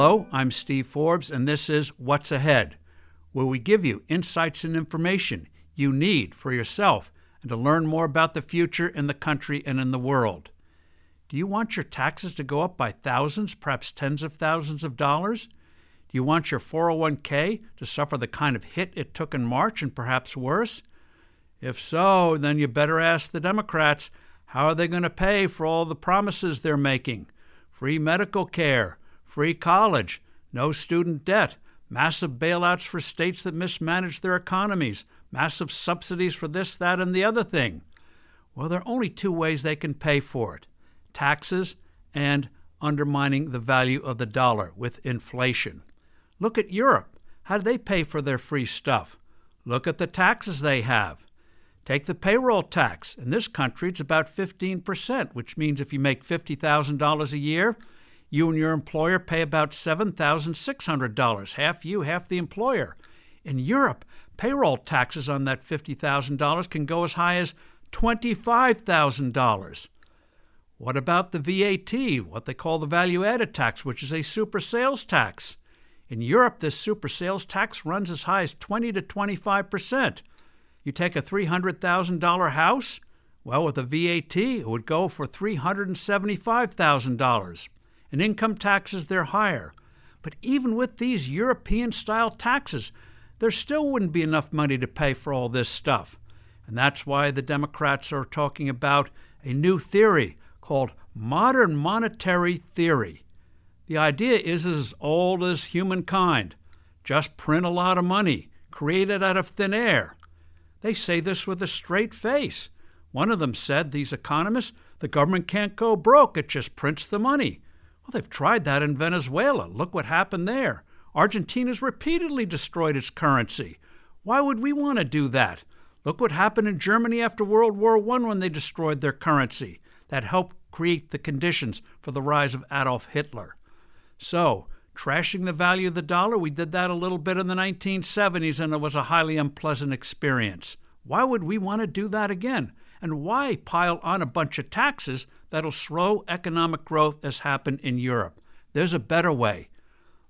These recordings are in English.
Hello, I'm Steve Forbes, and this is What's Ahead, where we give you insights and information you need for yourself and to learn more about the future in the country and in the world. Do you want your taxes to go up by thousands, perhaps tens of thousands of dollars? Do you want your 401k to suffer the kind of hit it took in March and perhaps worse? If so, then you better ask the Democrats how are they going to pay for all the promises they're making? Free medical care, free college, no student debt, massive bailouts for states that mismanage their economies, massive subsidies for this, that, and the other thing. Well, there are only two ways they can pay for it taxes and undermining the value of the dollar with inflation. Look at Europe. How do they pay for their free stuff? Look at the taxes they have. Take the payroll tax. In this country, it's about 15%, which means if you make $50,000 a year, you and your employer pay about $7,600, half you, half the employer. In Europe, payroll taxes on that $50,000 can go as high as $25,000. What about the VAT, what they call the value added tax, which is a super sales tax? In Europe, this super sales tax runs as high as 20 to 25 percent. You take a $300,000 house, well, with a VAT, it would go for $375,000. And income taxes, they're higher. But even with these European style taxes, there still wouldn't be enough money to pay for all this stuff. And that's why the Democrats are talking about a new theory called modern monetary theory. The idea is as old as humankind. Just print a lot of money, create it out of thin air. They say this with a straight face. One of them said, these economists, the government can't go broke, it just prints the money. Well, they've tried that in Venezuela. Look what happened there. Argentina's repeatedly destroyed its currency. Why would we want to do that? Look what happened in Germany after World War I when they destroyed their currency. That helped create the conditions for the rise of Adolf Hitler. So, trashing the value of the dollar, we did that a little bit in the 1970s, and it was a highly unpleasant experience. Why would we want to do that again? And why pile on a bunch of taxes that'll slow economic growth as happened in Europe? There's a better way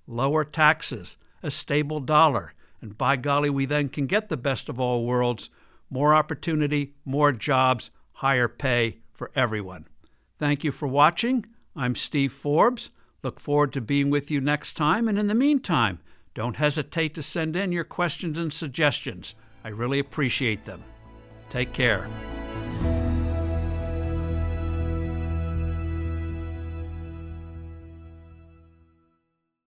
lower taxes, a stable dollar, and by golly, we then can get the best of all worlds more opportunity, more jobs, higher pay for everyone. Thank you for watching. I'm Steve Forbes. Look forward to being with you next time. And in the meantime, don't hesitate to send in your questions and suggestions. I really appreciate them. Take care.